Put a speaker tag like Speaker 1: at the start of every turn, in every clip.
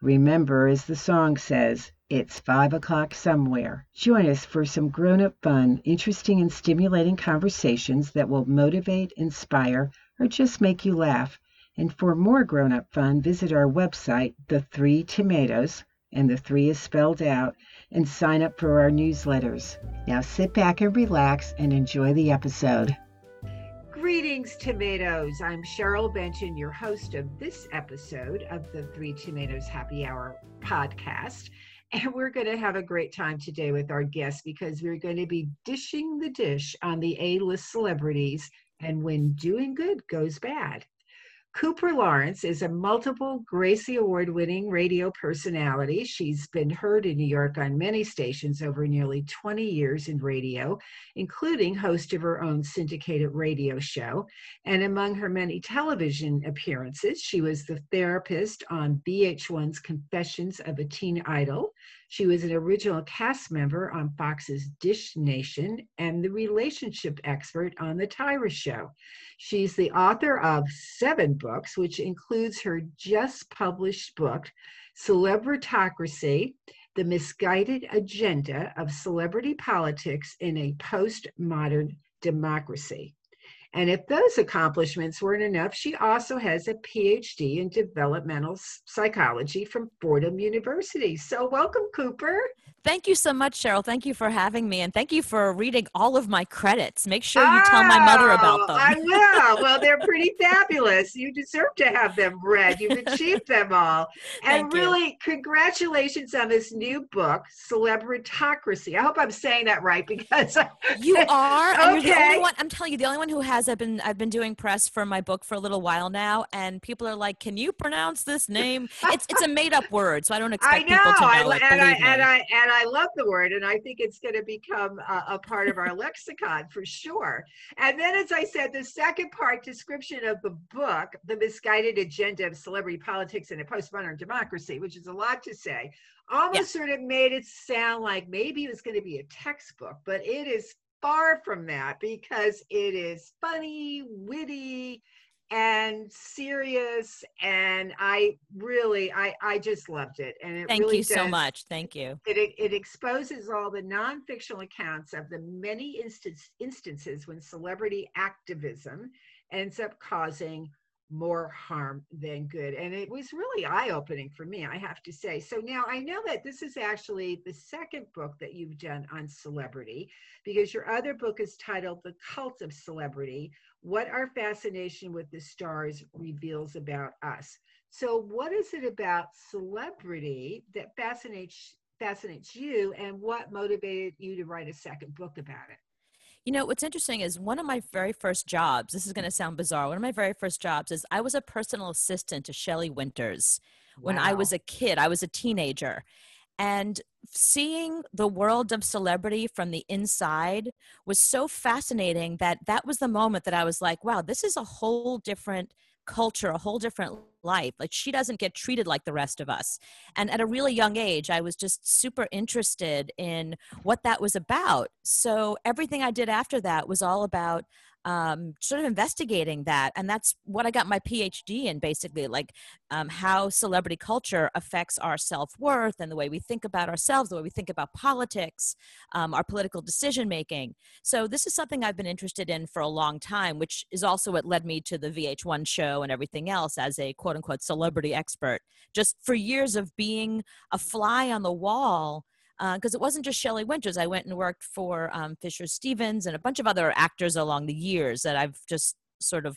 Speaker 1: remember, as the song says, it's five o'clock somewhere. Join us for some grown up fun, interesting, and stimulating conversations that will motivate, inspire, or just make you laugh. And for more grown up fun, visit our website, The Three Tomatoes, and the three is spelled out, and sign up for our newsletters. Now sit back and relax and enjoy the episode.
Speaker 2: Greetings, tomatoes. I'm Cheryl Benton, your host of this episode of the Three Tomatoes Happy Hour podcast. And we're going to have a great time today with our guests because we're going to be dishing the dish on the A list celebrities and when doing good goes bad. Cooper Lawrence is a multiple Gracie Award winning radio personality. She's been heard in New York on many stations over nearly 20 years in radio, including host of her own syndicated radio show. And among her many television appearances, she was the therapist on VH1's Confessions of a Teen Idol. She was an original cast member on Fox's Dish Nation and the relationship expert on The Tyra Show. She's the author of seven books, which includes her just published book, Celebritocracy The Misguided Agenda of Celebrity Politics in a Postmodern Democracy. And if those accomplishments weren't enough, she also has a PhD in developmental psychology from Fordham University. So, welcome, Cooper.
Speaker 3: Thank you so much, Cheryl. Thank you for having me, and thank you for reading all of my credits. Make sure you oh, tell my mother oh, about them.
Speaker 2: I will. Well, they're pretty fabulous. You deserve to have them read. You've achieved them all. And really, you. congratulations on this new book, Celebritocracy. I hope I'm saying that right because
Speaker 3: you are. okay. You're the only one. I'm telling you, the only one who has. I've been I've been doing press for my book for a little while now, and people are like, "Can you pronounce this name?" It's it's a made up word, so I don't expect I know, people to know I, it.
Speaker 2: And
Speaker 3: I,
Speaker 2: and I and I love the word, and I think it's going to become a, a part of our lexicon for sure. And then, as I said, the second part description of the book, The Misguided Agenda of Celebrity Politics in a Postmodern Democracy, which is a lot to say, almost yeah. sort of made it sound like maybe it was going to be a textbook, but it is far from that because it is funny, witty, and serious and i really i i just loved it and it
Speaker 3: thank
Speaker 2: really
Speaker 3: you
Speaker 2: does,
Speaker 3: so much. Thank you.
Speaker 2: It, it, it exposes all the non-fictional accounts of the many instance, instances when celebrity activism ends up causing more harm than good. And it was really eye opening for me, I have to say. So now I know that this is actually the second book that you've done on celebrity because your other book is titled The Cult of Celebrity What Our Fascination with the Stars Reveals About Us. So, what is it about celebrity that fascinates? fascinates you and what motivated you to write a second book about it
Speaker 3: you know, what's interesting is one of my very first jobs, this is going to sound bizarre. One of my very first jobs is I was a personal assistant to Shelley Winters when I was a kid. I was a teenager. And seeing the world of celebrity from the inside was so fascinating that that was the moment that I was like, wow, this is a whole different culture, a whole different life. Like she doesn't get treated like the rest of us. And at a really young age, I was just super interested in what that was about. So everything I did after that was all about um, sort of investigating that. And that's what I got my PhD in basically, like um, how celebrity culture affects our self worth and the way we think about ourselves, the way we think about politics, um, our political decision making. So, this is something I've been interested in for a long time, which is also what led me to the VH1 show and everything else as a quote unquote celebrity expert. Just for years of being a fly on the wall because uh, it wasn't just Shelley Winters. I went and worked for um, Fisher Stevens and a bunch of other actors along the years that I've just sort of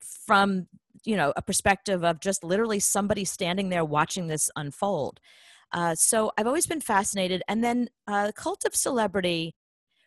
Speaker 3: from you know a perspective of just literally somebody standing there watching this unfold. Uh, so I've always been fascinated, and then uh, cult of celebrity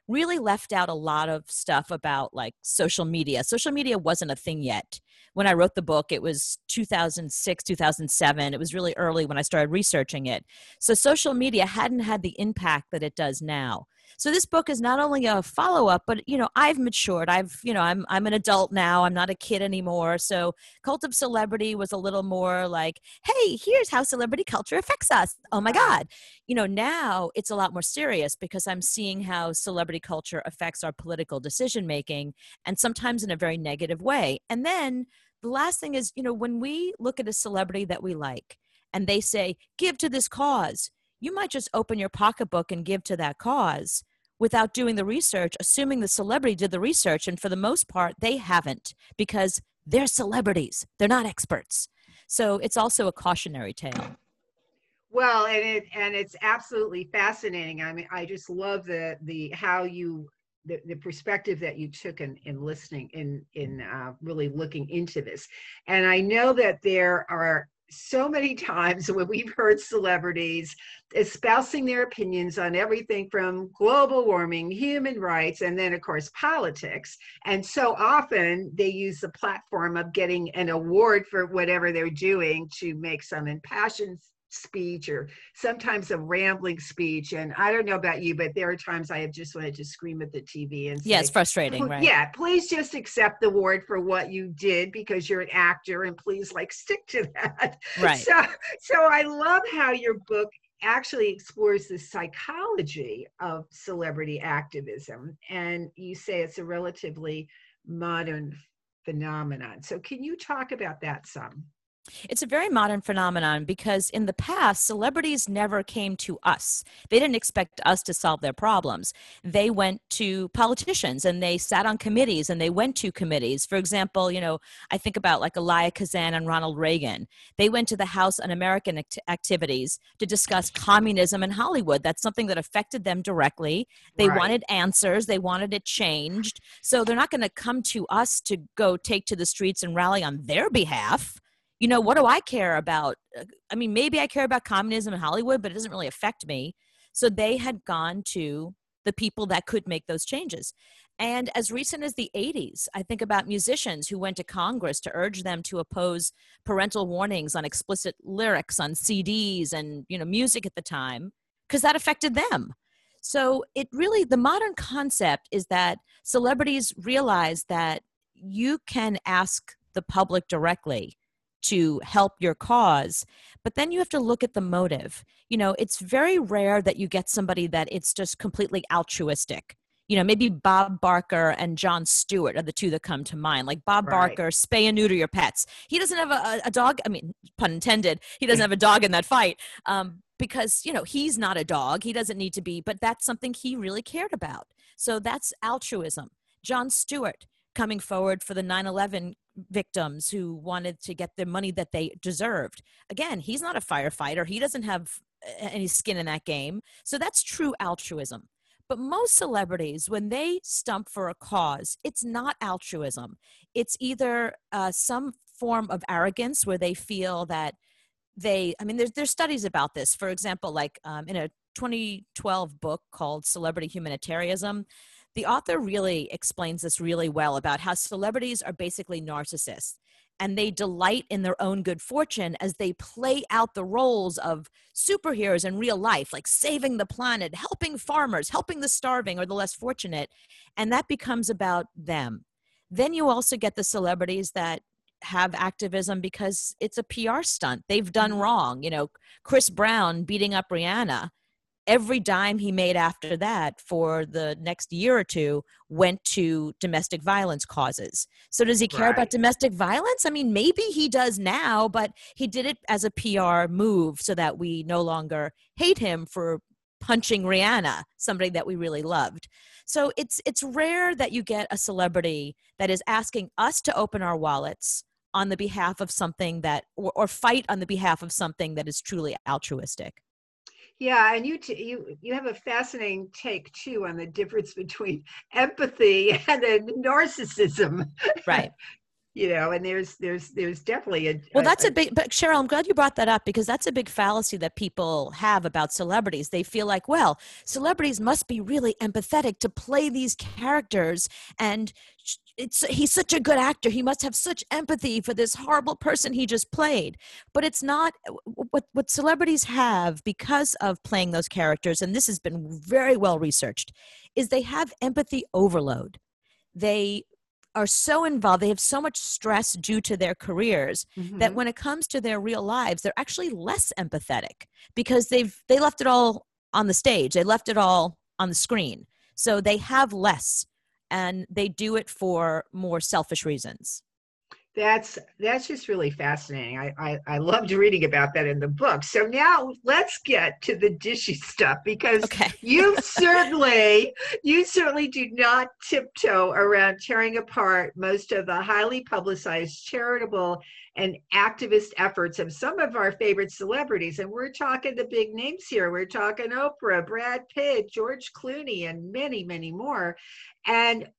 Speaker 3: really left out a lot of stuff about like social media. Social media wasn't a thing yet. When I wrote the book, it was 2006, 2007. It was really early when I started researching it. So social media hadn't had the impact that it does now. So this book is not only a follow up, but you know, I've matured. I've, you know, I'm I'm an adult now. I'm not a kid anymore. So Cult of Celebrity was a little more like, hey, here's how celebrity culture affects us. Oh my God. You know, now it's a lot more serious because I'm seeing how celebrity culture affects our political decision making and sometimes in a very negative way. And then the last thing is, you know, when we look at a celebrity that we like and they say, give to this cause, you might just open your pocketbook and give to that cause without doing the research, assuming the celebrity did the research. And for the most part, they haven't because they're celebrities, they're not experts. So it's also a cautionary tale.
Speaker 2: Well, and it and it's absolutely fascinating. I mean, I just love the the how you the, the perspective that you took in, in listening in in uh, really looking into this and i know that there are so many times when we've heard celebrities espousing their opinions on everything from global warming, human rights, and then, of course, politics. And so often they use the platform of getting an award for whatever they're doing to make some impassioned speech or sometimes a rambling speech. And I don't know about you, but there are times I have just wanted to scream at the TV and say,
Speaker 3: Yeah, it's frustrating, right?
Speaker 2: Yeah, please just accept the award for what you did because you're an actor and please like stick to that.
Speaker 3: Right.
Speaker 2: So so I love how your book actually explores the psychology of celebrity activism. And you say it's a relatively modern phenomenon. So can you talk about that some?
Speaker 3: It's a very modern phenomenon because in the past, celebrities never came to us. They didn't expect us to solve their problems. They went to politicians and they sat on committees and they went to committees. For example, you know, I think about like Elia Kazan and Ronald Reagan. They went to the House Un-American act- activities to discuss communism in Hollywood. That's something that affected them directly. They right. wanted answers, they wanted it changed. So they're not going to come to us to go take to the streets and rally on their behalf you know, what do I care about? Uh, I mean, maybe I care about communism in Hollywood, but it doesn't really affect me. So they had gone to the people that could make those changes. And as recent as the 80s, I think about musicians who went to Congress to urge them to oppose parental warnings on explicit lyrics on CDs and, you know, music at the time because that affected them. So it really the modern concept is that celebrities realize that you can ask the public directly to help your cause but then you have to look at the motive. You know it's very rare that you get somebody that it's just completely altruistic. You know maybe bob barker and jon stewart are the two that come to mind like bob right. barker spay and neuter your pets. He doesn't have a, a, dog i mean pun intended he doesn't have a dog in that fight um, because you know he's not a dog he doesn't need to be but that's something he really cared about. So that's altruism. Jon stewart coming forward for the 9-11 victims who wanted to get the money that they deserved. Again, he's not a firefighter. He doesn't have any skin in that game. So that's true altruism. But most celebrities, when they stump for a cause, it's not altruism. It's either uh, some form of arrogance where they feel that they, I mean, there's, there's studies about this. For example, like um, in a 2012 book called Celebrity Humanitarianism, the author really explains this really well about how celebrities are basically narcissists and they delight in their own good fortune as they play out the roles of superheroes in real life, like saving the planet, helping farmers, helping the starving or the less fortunate. And that becomes about them. Then you also get the celebrities that have activism because it's a PR stunt. They've done mm-hmm. wrong. You know, Chris Brown beating up Rihanna every dime he made after that for the next year or two went to domestic violence causes. So does he care right. about domestic violence? I mean, maybe he does now, but he did it as a PR move so that we no longer hate him for punching Rihanna, somebody that we really loved. So it's it's rare that you get a celebrity that is asking us to open our wallets on the behalf of something that or, or fight on the behalf of something that is truly altruistic.
Speaker 2: Yeah, and you t- you you have a fascinating take too on the difference between empathy and narcissism.
Speaker 3: Right.
Speaker 2: You know and there's there's there's definitely a
Speaker 3: well that's a, a big but cheryl i'm glad you brought that up because that's a big fallacy that people have about celebrities. They feel like well celebrities must be really empathetic to play these characters and it's he's such a good actor. He must have such empathy for this horrible person he just played. But it's not uh, what what celebrities have because of playing those characters and this has been very well researched is they have empathy overload. They are so involved they have so much stress due to their careers mm-hmm. that when it comes to their real lives they're actually less empathetic because they've they left it all on the stage they left it all on the screen so they have less and they do it for more selfish reasons
Speaker 2: that's that's just really fascinating. I, I, I loved reading about that in the book. So now let's get to the dishy stuff because okay. you certainly you certainly do not tiptoe around tearing apart most of the highly publicized charitable and activist efforts of some of our favorite celebrities. And we're talking the big names here. We're talking oprah brad pitt george clooney and many many more. And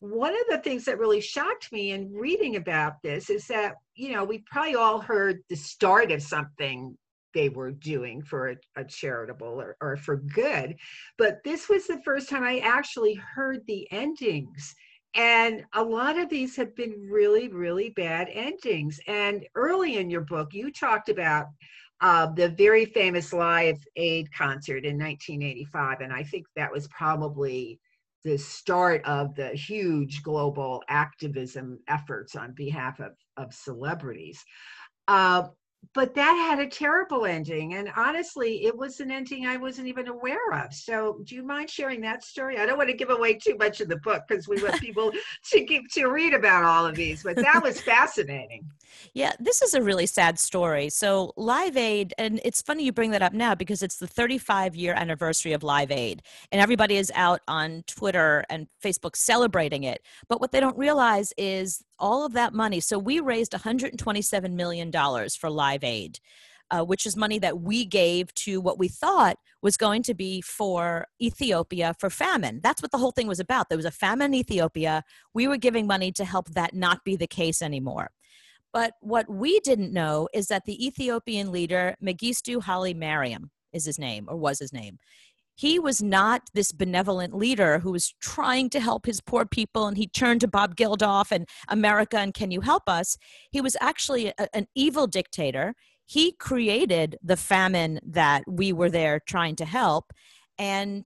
Speaker 2: one of the things that really shocked me in reading about this is that you know we probably all heard the start of something they were doing for a, a charitable or, or for good but this was the first time i actually heard the endings. And a lot of these have been really really bad endings. And early in your book you talked about uh, the very famous live aid concert in 1985 and i think that was probably the start of the huge global activism efforts on behalf of, of celebrities. Uh, but that had a terrible ending and honestly it was an ending i wasn't even aware of. So do you mind sharing that story? I don't want to give away too much of the book because we want people to keep to read about all of these but that was fascinating.
Speaker 3: Yeah this is a really sad story. So live aid and it's funny you bring that up now because it's the 35 year anniversary of live aid and everybody is out on twitter and facebook celebrating it. But what they don't realize is all of that money. So we raised $127 million for Live Aid. Uh, which is money that we gave to what we thought was going to be for Ethiopia for famine. That's what the whole thing was about. There was a famine in Ethiopia. We were giving money to help that not be the case anymore. But what we didn't know is that the Ethiopian leader, Mengistu Haile Mariam, is his name or was his name he was not this benevolent leader who was trying to help his poor people and he turned to Bob Geldof and America and can you help us? He was actually a, an evil dictator. He created the famine that we were there trying to help. And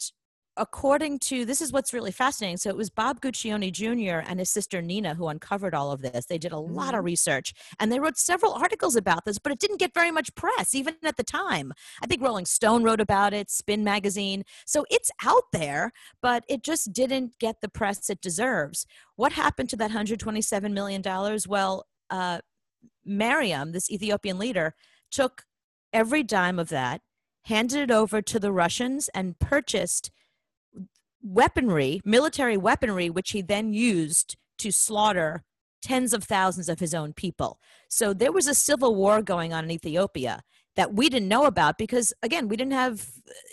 Speaker 3: according to this is what's really fascinating. So it was bob guccione jr and his sister nina who uncovered all of this. They did a mm-hmm. lot of mm-hmm. research and they wrote several articles about this but it didn't get very much press even at the time. I think rolling stone wrote about it spin magazine. So it's out there but it just didn't get the press it deserves. What happened to that 127 million dollars? Well uh, mariam this ethiopian leader took every dime of that handed it over to the russians and purchased weaponry, military weaponry, which he then used to slaughter tens of thousands of his own people. So there was a civil war going on in Ethiopia that we didn't know about because again we didn't have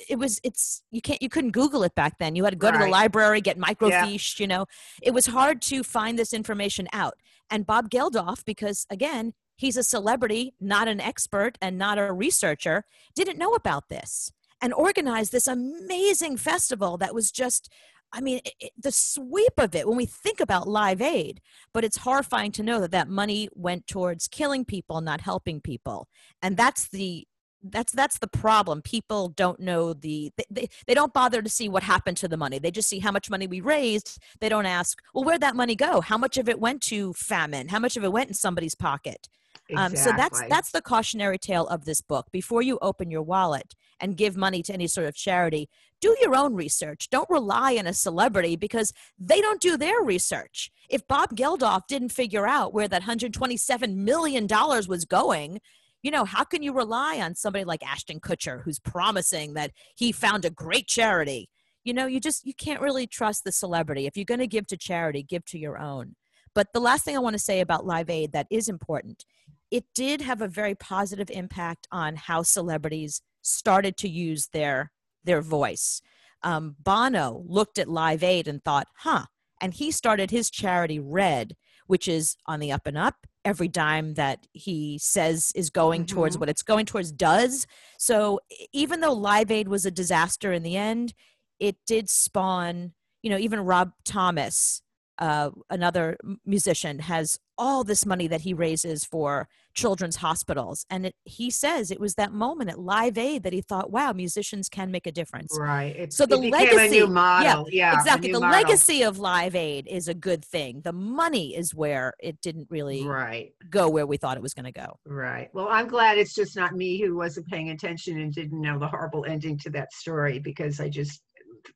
Speaker 3: it was it's you can't you couldn't google it back then you had to go right. to the library get microfiche yeah. you know it was hard to find this information out and bob geldof because again he's a celebrity not an expert and not a researcher didn't know about this and organized this amazing festival that was just I mean, it, the sweep of it when we think about Live Aid, but it's horrifying to know that that money went towards killing people, not helping people, and that's the that's that's the problem. People don't know the they, they, they don't bother to see what happened to the money. They just see how much money we raised. They don't ask, well, where'd that money go? How much of it went to famine? How much of it went in somebody's pocket? Exactly. Um, so that's that's the cautionary tale of this book. Before you open your wallet and give money to any sort of charity, do your own research. Don't rely on a celebrity because they don't do their research. If Bob Geldof didn't figure out where that 127 million dollars was going, you know, how can you rely on somebody like Ashton Kutcher who's promising that he found a great charity? You know, you just you can't really trust the celebrity. If you're going to give to charity, give to your own. But the last thing I want to say about Live Aid that is important it did have a very positive impact on how celebrities started to use their their voice. Um, Bono looked at Live Aid and thought, "Huh," and he started his charity Red, which is on the up and up. Every dime that he says is going mm-hmm. towards what it's going towards does. So even though Live Aid was a disaster in the end, it did spawn, you know, even Rob Thomas, uh, another musician, has all this money that he raises for children's hospitals. And it, he says it was that moment at Live Aid that he thought, wow, musicians can make a difference.
Speaker 2: Right. It, so the legacy, Yeah,
Speaker 3: yeah exactly. The model. legacy of Live Aid is a good thing. The money is where it didn't really
Speaker 2: right.
Speaker 3: go where we thought it was going to go.
Speaker 2: Right. Well, I'm glad it's just not me who wasn't paying attention and didn't know the horrible ending to that story because I just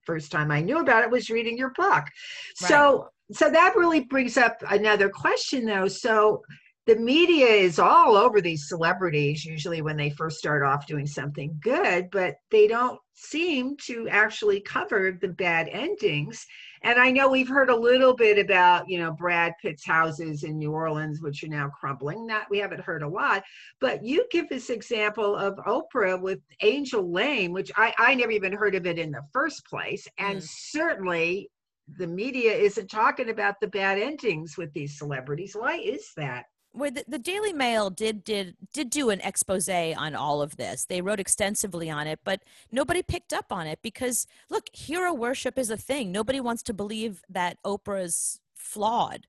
Speaker 2: first time I knew about it was reading your book. Right. So so that really brings up another question though. So the media is all over these celebrities usually when they first start off doing something good, but they don't seem to actually cover the bad endings. And I know we've heard a little bit about, you know, Brad Pitt's houses in New Orleans, which are now crumbling. Not we haven't heard a lot, but you give this example of Oprah with Angel Lane, which I, I never even heard of it in the first place. And mm. certainly the media isn't talking about the bad endings with these celebrities. Why is that?
Speaker 3: Where the, the, Daily Mail did did did do an expose on all of this. They wrote extensively on it, but nobody picked up on it because look, hero worship is a thing. Nobody wants to believe that Oprah's flawed.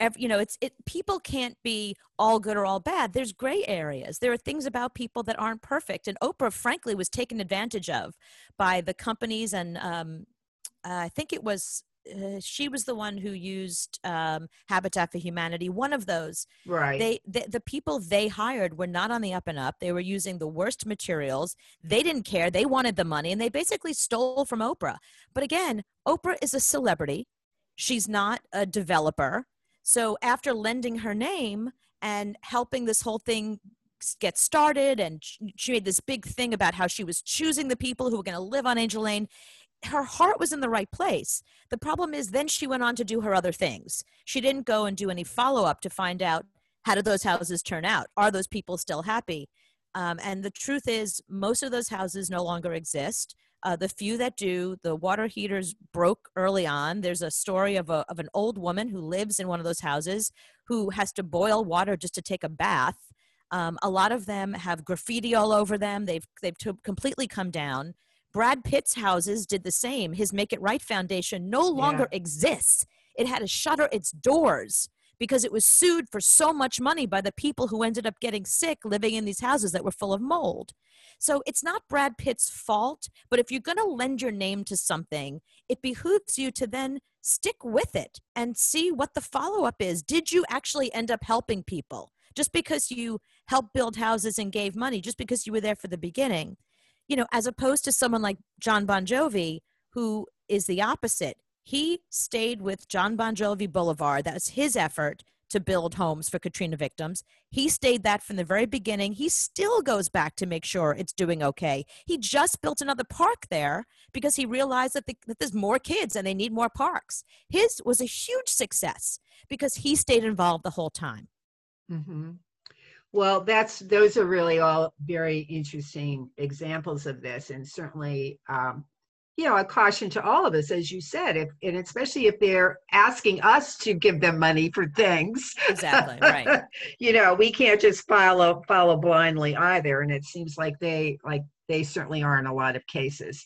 Speaker 3: Every, you know, it's it. People can't be all good or all bad. There's gray areas. There are things about people that aren't perfect, and Oprah, frankly, was taken advantage of by the companies and um, uh, I think it was uh, she was the one who used um, Habitat for Humanity. One of those,
Speaker 2: right?
Speaker 3: They, they, the people they hired were not on the up and up. They were using the worst materials. They didn't care. They wanted the money, and they basically stole from Oprah. But again, Oprah is a celebrity. She's not a developer. So after lending her name and helping this whole thing get started, and she made this big thing about how she was choosing the people who were going to live on Angel Lane her heart was in the right place. The problem is then she went on to do her other things. She didn't go and do any follow up to find out how did those houses turn out? Are those people still happy? Um, and the truth is, most of those houses no longer exist. Uh, the few that do, the water heaters broke early on. There's a story of, a, of an old woman who lives in one of those houses who has to boil water just to take a bath. Um, a lot of them have graffiti all over them. They've, they've t- completely come down. Brad Pitt's houses did the same. His Make It Right Foundation no longer yeah. exists. It had to shutter its doors because it was sued for so much money by the people who ended up getting sick living in these houses that were full of mold. So it's not Brad Pitt's fault, but if you're going to lend your name to something, it behooves you to then stick with it and see what the follow up is. Did you actually end up helping people? Just because you helped build houses and gave money, just because you were there for the beginning, you know, as opposed to someone like Jon Bon Jovi, who is the opposite. He stayed with Jon Bon Jovi Boulevard. That was his effort to build homes for Katrina victims. He stayed that from the very beginning. He still goes back to make sure it's doing okay. He just built another park there because he realized that, the, that there's more kids and they need more parks. His was a huge success because he stayed involved the whole time.
Speaker 2: Mm-hmm. Well, that's those are really all very interesting examples of this, and certainly, um, you know, a caution to all of us, as you said, if and especially if they're asking us to give them money for things.
Speaker 3: Exactly right.
Speaker 2: you know, we can't just follow follow blindly either, and it seems like they like they certainly are in a lot of cases.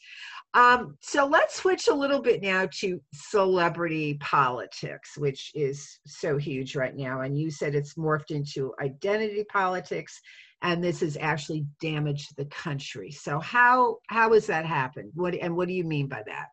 Speaker 2: Um, so let's switch a little bit now to celebrity politics, which is so huge right now. And you said it's morphed into identity politics, and this has actually damaged the country. So how how has that happened? What and what do you mean by that?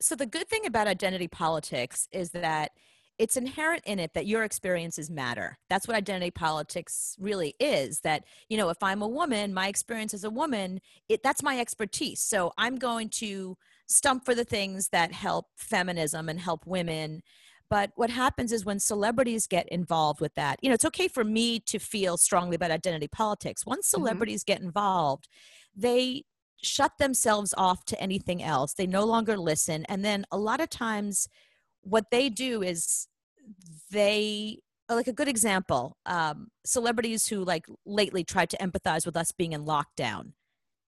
Speaker 3: So the good thing about identity politics is that it's inherent in it that your experiences matter. That's what identity politics really is. That, you know, if I'm a woman, my experience as a woman, it, that's my expertise. So I'm going to stump for the things that help feminism and help women. But what happens is when celebrities get involved with that, you know, it's okay for me to feel strongly about identity politics. Once mm-hmm. celebrities mm-hmm. get involved, they shut themselves off to anything else. They no longer listen. And then a lot of times, what they do is they like a good example um, celebrities who like lately tried to empathize with us being in lockdown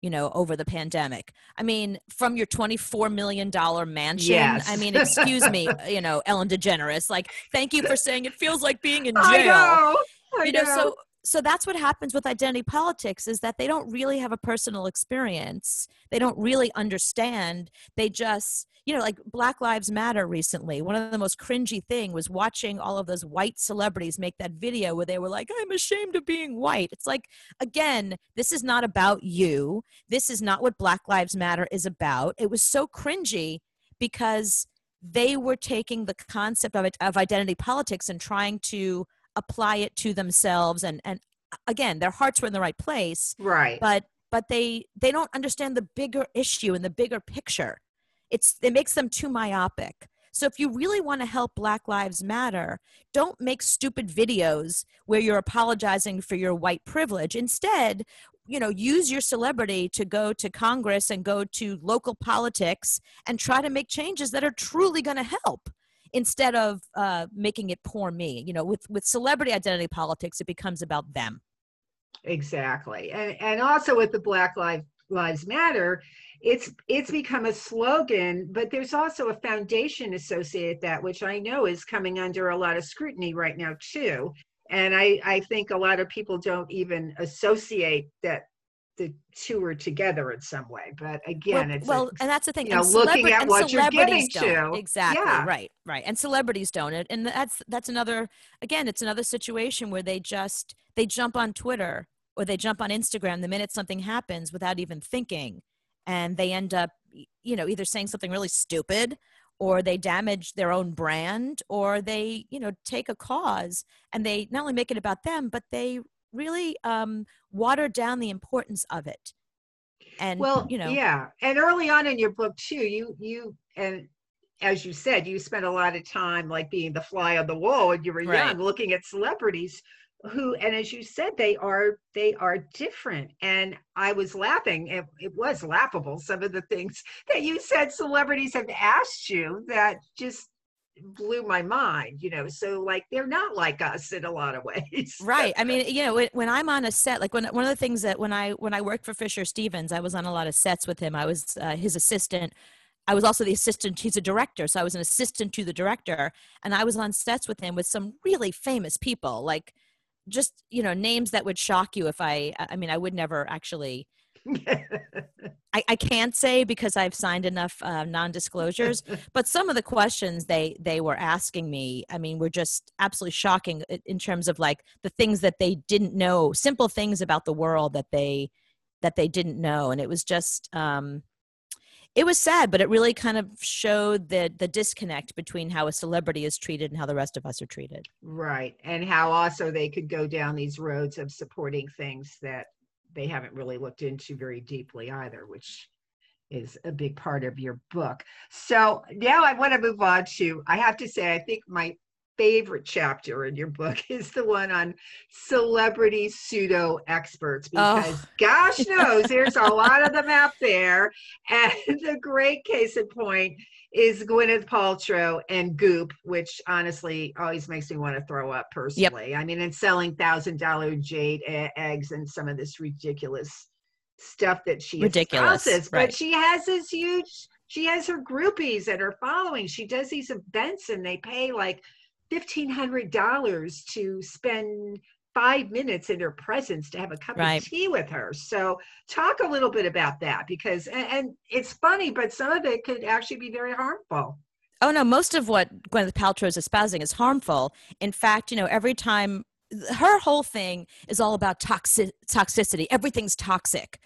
Speaker 3: you know, over the pandemic. I mean, from your $24 million mansion.
Speaker 2: Yes.
Speaker 3: I mean, excuse me, you know, Ellen DeGeneres, like, thank you for saying it feels like being in jail.
Speaker 2: I know. I
Speaker 3: you know,
Speaker 2: know.
Speaker 3: so so that's what happens with identity politics is that they don't really have a personal experience. They don't really understand. They just you know like black lives matter recently one of the most cringy thing was watching all of those white celebrities make that video where they were like i'm ashamed of being white. It's like again this is not about you. This is not what black lives matter is about. It was so cringy because they were taking the concept of, it, of identity politics and trying to apply it to themselves and and again their hearts were in the right place
Speaker 2: right.
Speaker 3: but but they they don't understand the bigger issue and the bigger picture. It's it makes them too myopic. So if you really want to help black lives matter don't make stupid videos where you're apologizing for your white privilege. Instead you know use your celebrity to go to congress and go to local politics and try to make changes that are truly going to help instead of uh, making it poor me you know with with celebrity identity politics it becomes about them
Speaker 2: Exactly. And and also with the Black Lives Lives Matter, it's it's become a slogan, but there's also a foundation associated that, which I know is coming under a lot of scrutiny right now too. And I, I think a lot of people don't even associate that the two are together in some way. But again,
Speaker 3: well,
Speaker 2: it's
Speaker 3: well
Speaker 2: a,
Speaker 3: and that's the thing
Speaker 2: you know,
Speaker 3: and
Speaker 2: looking at what you're
Speaker 3: celebrities
Speaker 2: getting
Speaker 3: don't.
Speaker 2: to.
Speaker 3: exactly
Speaker 2: Yeah.
Speaker 3: right right and celebrities don't and- and that's that's another again it's another situation where they just they jump on twitter or they jump on instagram the minute something happens without even thinking and they end up you know either saying something really stupid or they damage their own brand or they you know take a cause and they not only make it about them but they really um, water down the importance of it and
Speaker 2: well
Speaker 3: you know
Speaker 2: yeah and early on in your book too you you and as you said you spent a lot of time like being the fly on the wall when you were
Speaker 3: Right.
Speaker 2: young looking at celebrities who and as you said they are they are different and i was laughing it, it was laughable some of the things that you said celebrities have asked you that just blew my mind you know so like they're not like us in a lot of ways.
Speaker 3: Right i mean you know when, i'm on a set like when one of the things that when i when i worked for fisher stevens i was on a lot of sets with him. I was uh, his assistant i was also the assistant he's a director so i was an assistant to the director and i was on sets with him with some really famous people like just you know names that would shock you if i i mean i would never actually I, I can't say because I've signed enough uh, non-disclosures, but some of the questions they they were asking me, I mean, were just absolutely shocking in terms of like the things that they didn't know, simple things about the world that they that they didn't know, and it was just um, it was sad, but it really kind of showed the the disconnect between how a celebrity is treated and how the rest of us are treated.
Speaker 2: Right. And how also they could go down these roads of supporting things that they haven't really looked into very deeply either, which is a big part of your book. So now I want to move on to, I have to say, I think my favorite chapter in your book is the one on celebrity pseudo experts
Speaker 3: Oh.
Speaker 2: because gosh knows there's a lot of them out there and the great case in point is Gwyneth Paltrow and Goop, which honestly always makes me want to throw up personally. I mean, and selling thousand dollar jade eggs and some of this ridiculous stuff that she
Speaker 3: Ridiculous,
Speaker 2: espouses. But she has this huge. She has her groupies and her following. She does these events and they pay like fifteen hundred dollars to spend five minutes in her presence to have a cup
Speaker 3: Right.
Speaker 2: of tea with her. So talk a little bit about that because and, and it's funny, but some of it could actually be very harmful.
Speaker 3: Oh no, most of what Gwyneth Paltrow is espousing is harmful. In fact, you know, every time her whole thing is all about toxic toxicity. Everything's toxic.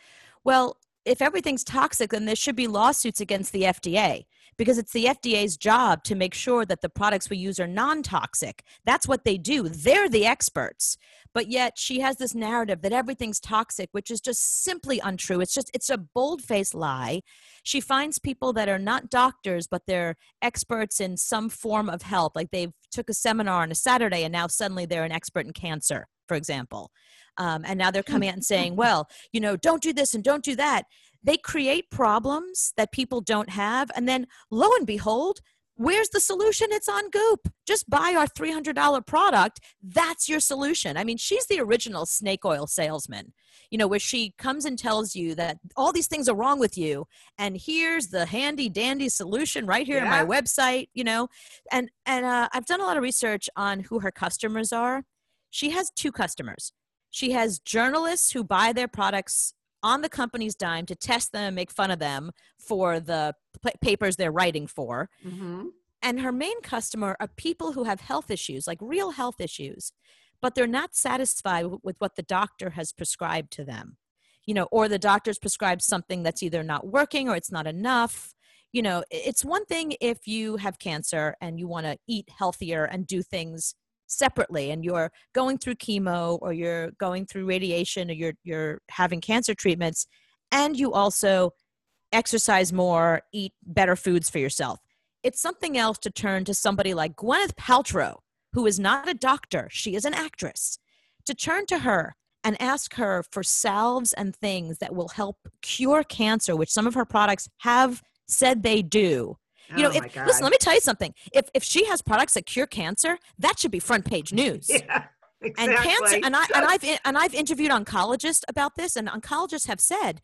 Speaker 3: Well, if everything's toxic, then there should be lawsuits against the FDA because it's the FDA's job to make sure that the products we use are non-toxic. That's what they do. They're the experts. But yet she has this narrative that everything's toxic, which is just simply untrue. It's just it's a bold-faced lie. She finds people that are not doctors, but they're experts in some form of health. Like they've took a seminar on a Saturday and now suddenly they're an expert in cancer, for example. Um, and now they're coming out and saying, well, you know, don't do this and don't do that. They create problems that people don't have. And then lo and behold, Where's the solution? It's on Goop. Just buy our $300 product. That's your solution. I mean, she's the original snake oil salesman, you know, where she comes and tells you that all these things are wrong with you. And here's the handy dandy solution right here yeah. on my website, you know. And, and uh, I've done a lot of research on who her customers are. She has two customers. She has journalists who buy their products on the company's dime to test them and make fun of them for the p- papers they're writing for. Mm-hmm. And her main customer are people who have health issues, like real health issues, but they're not satisfied with what the doctor has prescribed to them. You know, or the doctor's prescribed something that's either not working or it's not enough. You know, it's one thing if you have cancer and you want to eat healthier and do things separately and you're going through chemo or you're going through radiation or you're you're having cancer treatments and you also exercise more, eat better foods for yourself. It's something else to turn to somebody like Gwyneth Paltrow, who is not a doctor, she is an actress, to turn to her and ask her for salves and things that will help cure cancer, which some of her products have said they do you know, oh if, listen, let me tell you something. If if she has products that cure cancer, that should be front page news.
Speaker 2: yeah. Exactly.
Speaker 3: And cancer, and I and I've and I've interviewed oncologists about this, and oncologists have said,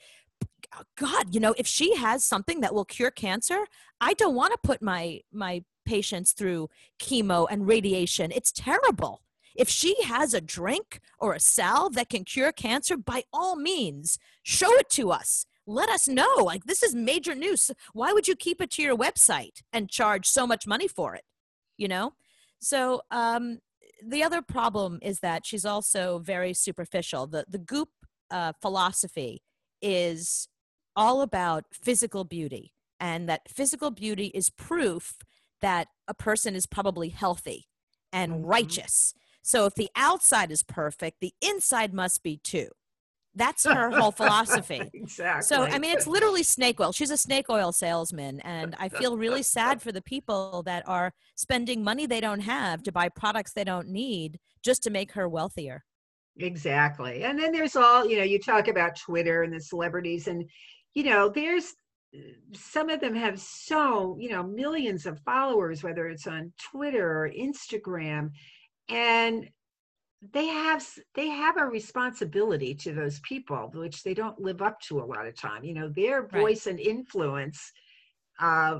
Speaker 3: God, you know, if she has something that will cure cancer, I don't want to put my my patients through chemo and radiation. It's terrible. If she has a drink or a salve that can cure cancer, by all means, show it to us let us know. Like, this is major news. Why would you keep it to your website and charge so much money for it? You know? So, um, the other problem is that she's also very superficial. The, the goop uh, philosophy is all about physical beauty, and that physical beauty is proof that a person is probably healthy and mm-hmm. righteous. So, if the outside is perfect, the inside must be too. That's her whole philosophy.
Speaker 2: exactly.
Speaker 3: So, I mean, it's literally snake oil. She's a snake oil salesman. And I feel really sad for the people that are spending money they don't have to buy products they don't need just to make her wealthier.
Speaker 2: Exactly. And then there's all, you know, you talk about Twitter and the celebrities, and, you know, there's some of them have so, you know, millions of followers, whether it's on Twitter or Instagram. And they have they have a responsibility to those people which they don't live up to a lot of time you know their voice right. and influence uh,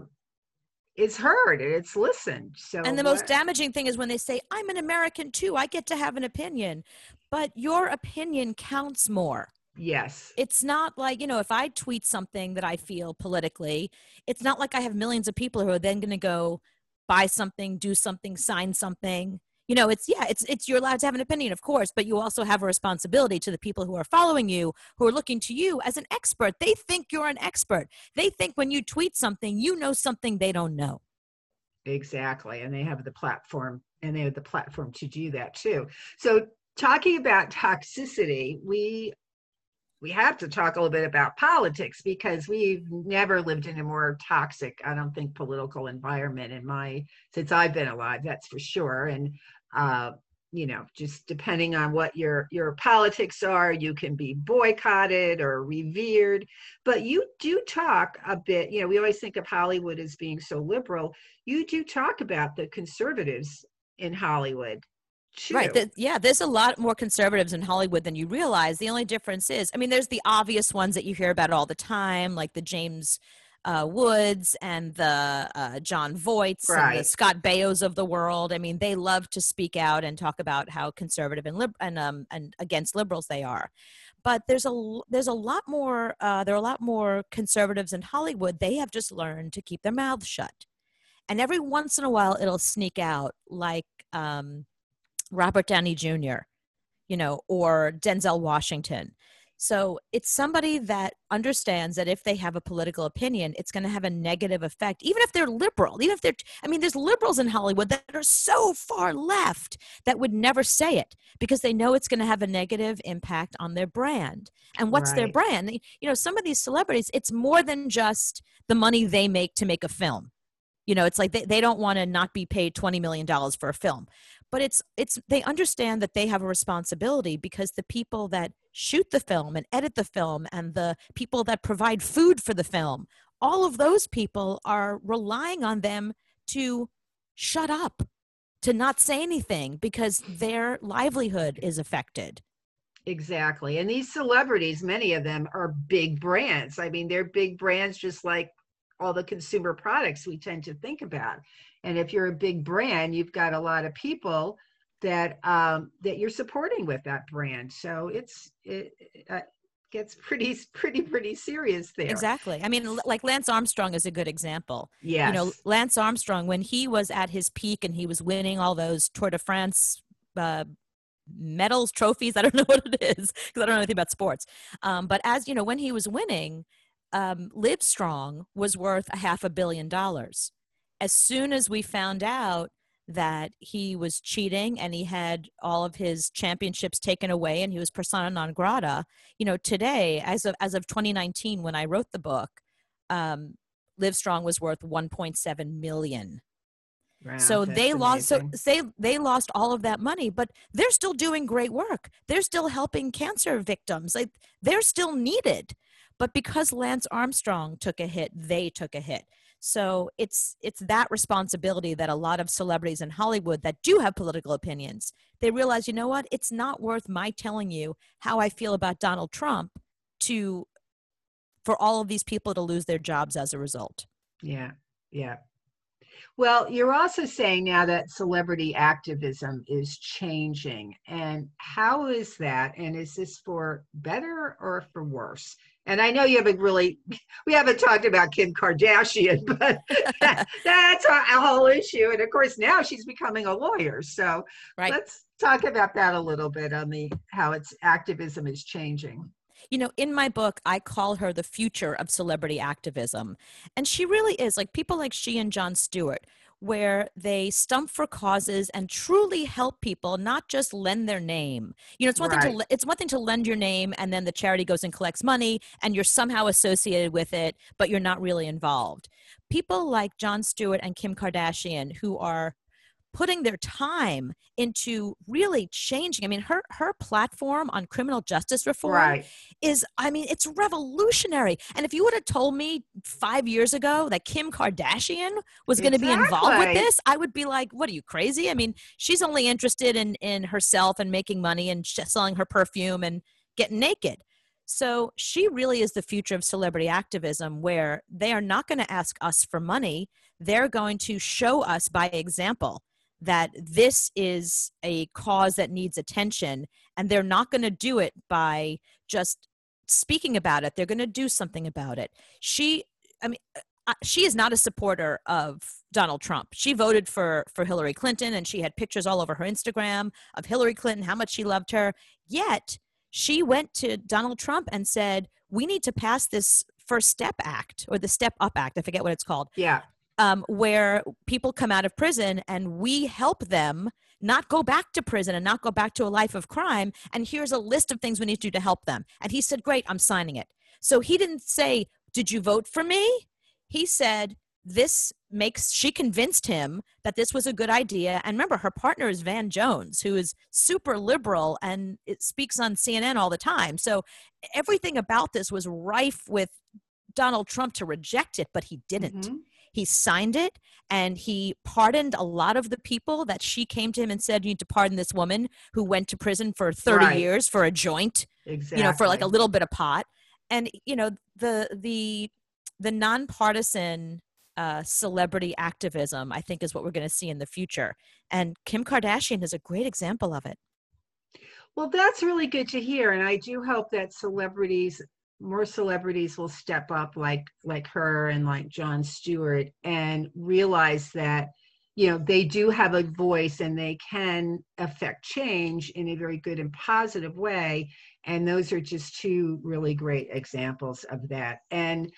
Speaker 2: is heard and it's listened so
Speaker 3: and the most damaging thing is when they say i'm an american too i get to have an opinion. But your opinion counts more.
Speaker 2: Yes.
Speaker 3: It's not like you know if i tweet something that i feel politically it's not like i have millions of people who are then going to go buy something do something sign something you know it's yeah it's it's you're allowed to have an opinion of course but you also have a responsibility to the people who are following you who are looking to you as an expert. They think you're an expert. They think when you tweet something you know something they don't know.
Speaker 2: Exactly and they have the platform and they have the platform to do that too. So talking about toxicity we we have to talk a little bit about politics because we've never lived in a more toxic i don't think political environment in my since i've been alive that's for sure. And uh, you know just depending on what your your politics are you can be boycotted or revered but you do talk a bit you know we always think of hollywood as being so liberal you do talk about the conservatives in hollywood too.
Speaker 3: Right. The, yeah, there's a lot more conservatives in Hollywood than you realize. The only difference is, I mean, there's the obvious ones that you hear about all the time, like the James uh, Woods and the uh, Jon Voights right. and the Scott Baios of the world. I mean, they love to speak out and talk about how conservative and lib- and um and against liberals they are. But there's a there's a lot more uh, there are a lot more conservatives in Hollywood. They have just learned to keep their mouths shut, and every once in a while it'll sneak out, like um, Robert Downey Jr., you know, or Denzel Washington. So it's somebody that understands that if they have a political opinion, it's going to have a negative effect, even if they're liberal, even if they're, I mean, there's liberals in Hollywood that are so far left that would never say it because they know it's going to have a negative impact on their brand. And what's right. their brand? You know, some of these celebrities, it's more than just the money they make to make a film. You know, it's like they, they don't want to not be paid $20 million for a film but it's it's they understand that they have a responsibility because the people that shoot the film and edit the film and the people that provide food for the film all of those people are relying on them to shut up, to not say anything because their livelihood is affected.
Speaker 2: Exactly. And these celebrities, many of them are big brands. I mean, they're big brands just like all the consumer products we tend to think about. And if you're a big brand, you've got a lot of people that um, that you're supporting with that brand. So it's it, uh, gets pretty pretty pretty serious there.
Speaker 3: Exactly. I mean, like Lance Armstrong is a good example.
Speaker 2: Yeah.
Speaker 3: You know, Lance Armstrong when he was at his peak and he was winning all those Tour de France uh, medals, trophies. I don't know what it is because I don't know anything about sports. Um, but as you know, when he was winning, um, Livestrong was worth a half a billion dollars. As soon as we found out that he was cheating and he had all of his championships taken away and he was persona non grata, you know, today, as of as of 2019, when I wrote the book, um, Livestrong was worth 1.7 million.
Speaker 2: Wow,
Speaker 3: so they lost so they they lost all of that money but they're still doing great work. They're still helping cancer victims. Like they're still needed but because lance armstrong took a hit they took a hit. So it's it's that responsibility that a lot of celebrities in hollywood that do have political opinions they realize you know what? It's not worth my telling you how i feel about donald trump to for all of these people to lose their jobs as a result.
Speaker 2: Yeah, yeah. Well, you're also saying now that celebrity activism is changing. And how is that? And is this for better or for worse? And I know you haven't really, we haven't talked about Kim Kardashian, but that's a, a whole issue. And of course, now she's becoming a lawyer. So
Speaker 3: right
Speaker 2: let's talk about that a little bit on the how its activism is changing.
Speaker 3: You know, in my book, I call her the future of celebrity activism. And she really is like people like she and Jon Stewart, where they stump for causes and truly help people, not just lend their name. You know, it's one thing to it's one thing to lend your name and then the charity goes and collects money and you're somehow associated with it, but you're not really involved. People like Jon Stewart and Kim Kardashian who are putting their time into really changing. I mean, her her platform on criminal justice reform
Speaker 2: Right.
Speaker 3: is i mean it's revolutionary. And if you would have told me five years ago that kim kardashian was going to be involved with this i would be like what are you crazy? I mean she's only interested in in herself and making money and selling her perfume and getting naked. So she really is the future of celebrity activism where they are not going to ask us for money. They're going to show us by example that this is a cause that needs attention and they're not going to do it by just speaking about it. They're going to do something about it. She i mean uh, she is not a supporter of donald trump. She voted for for hillary clinton and she had pictures all over her instagram of hillary clinton how much she loved her. Yet she went to donald trump and said we need to pass this first step act or the step up act i forget what it's called.
Speaker 2: Yeah.
Speaker 3: Um, where people come out of prison and we help them not go back to prison and not go back to a life of crime. And here's a list of things we need to do to help them. And he said, Great, I'm signing it. So he didn't say, Did you vote for me? He said, this makes she convinced him that this was a good idea and remember her partner is van jones who is super liberal and it speaks on cnn all the time so everything about this was rife with donald trump to reject it but he didn't
Speaker 2: Mhm.
Speaker 3: He signed it and he pardoned a lot of the people that she came to him and said you need to pardon this woman who went to prison for 30
Speaker 2: Right.
Speaker 3: years for a joint
Speaker 2: Exactly.
Speaker 3: you know for like a little bit of pot and you know the the the nonpartisan uh, celebrity activism i think is what we're going to see in the future and kim kardashian is a great example of it
Speaker 2: Well, that's really good to hear, and I do hope that celebrities, more celebrities, will step up like like her and like Jon Stewart, and realize that you know they do have a voice and they can affect change in a very good and positive way. And those are just two really great examples of that. And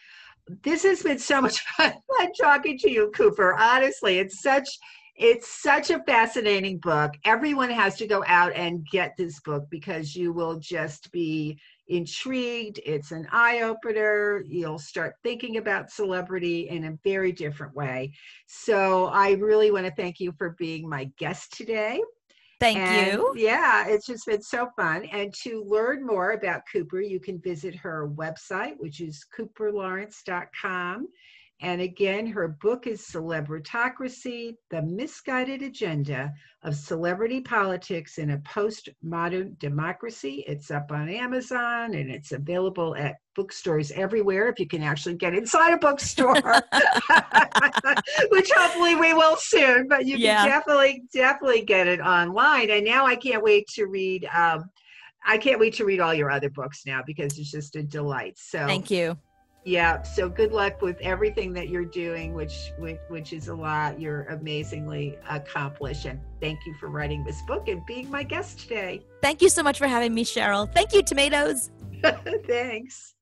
Speaker 2: this has been so much fun, talking to you, Cooper. Honestly, it's such it's such a fascinating book. Everyone has to go out and get this book because you will just be intrigued. It's an eye opener. You'll start thinking about celebrity in a very different way. So I really want to thank you for being my guest today.
Speaker 3: thank
Speaker 2: And,
Speaker 3: you
Speaker 2: Yeah, it's just been so fun. And to learn more about Cooper, you can visit her website, which is cooperlawrence.com. And again, her book is Celebritocracy The Misguided Agenda of Celebrity Politics in a Postmodern Democracy. It's up on Amazon and it's available at bookstores everywhere if you can actually get inside a bookstore, which hopefully we will soon. But you yeah. can definitely, definitely get it online. And now I can't wait to read. Um, I can't wait to read all your other books now because it's just a delight. So
Speaker 3: thank you.
Speaker 2: Yeah. So good luck with everything that you're doing, which, which which is a lot. You're amazingly accomplished, and thank you for writing this book and being my guest today.
Speaker 3: Thank you so much for having me, Cheryl. Thank you, tomatoes.
Speaker 2: Thanks.